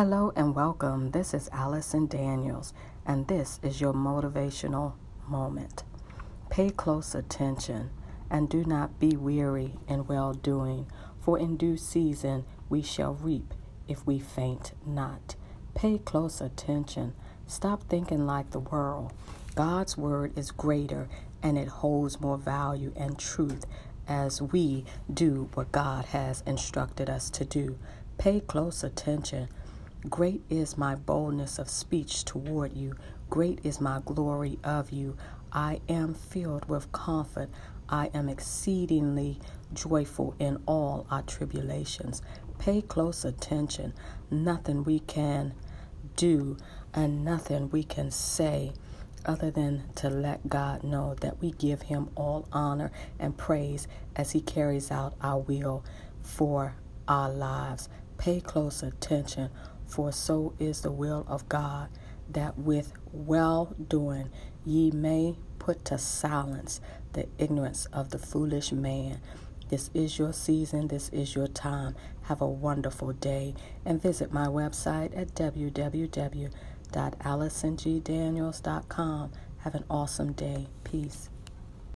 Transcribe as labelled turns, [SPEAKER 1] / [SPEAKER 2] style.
[SPEAKER 1] Hello and welcome. This is Allison Daniels, and this is your motivational moment. Pay close attention and do not be weary in well doing, for in due season we shall reap if we faint not. Pay close attention. Stop thinking like the world. God's word is greater and it holds more value and truth as we do what God has instructed us to do. Pay close attention Great is my boldness of speech toward you. Great is my glory of you. I am filled with comfort. I am exceedingly joyful in all our tribulations. Pay close attention. Nothing we can do and nothing we can say other than to let God know that we give Him all honor and praise as He carries out our will for our lives. Pay close attention for so is the will of God, that with well doing ye may put to silence the ignorance of the foolish man. This is your season, this is your time. Have a wonderful day and visit my website at www.allisongdaniels.com. Have an awesome day. Peace.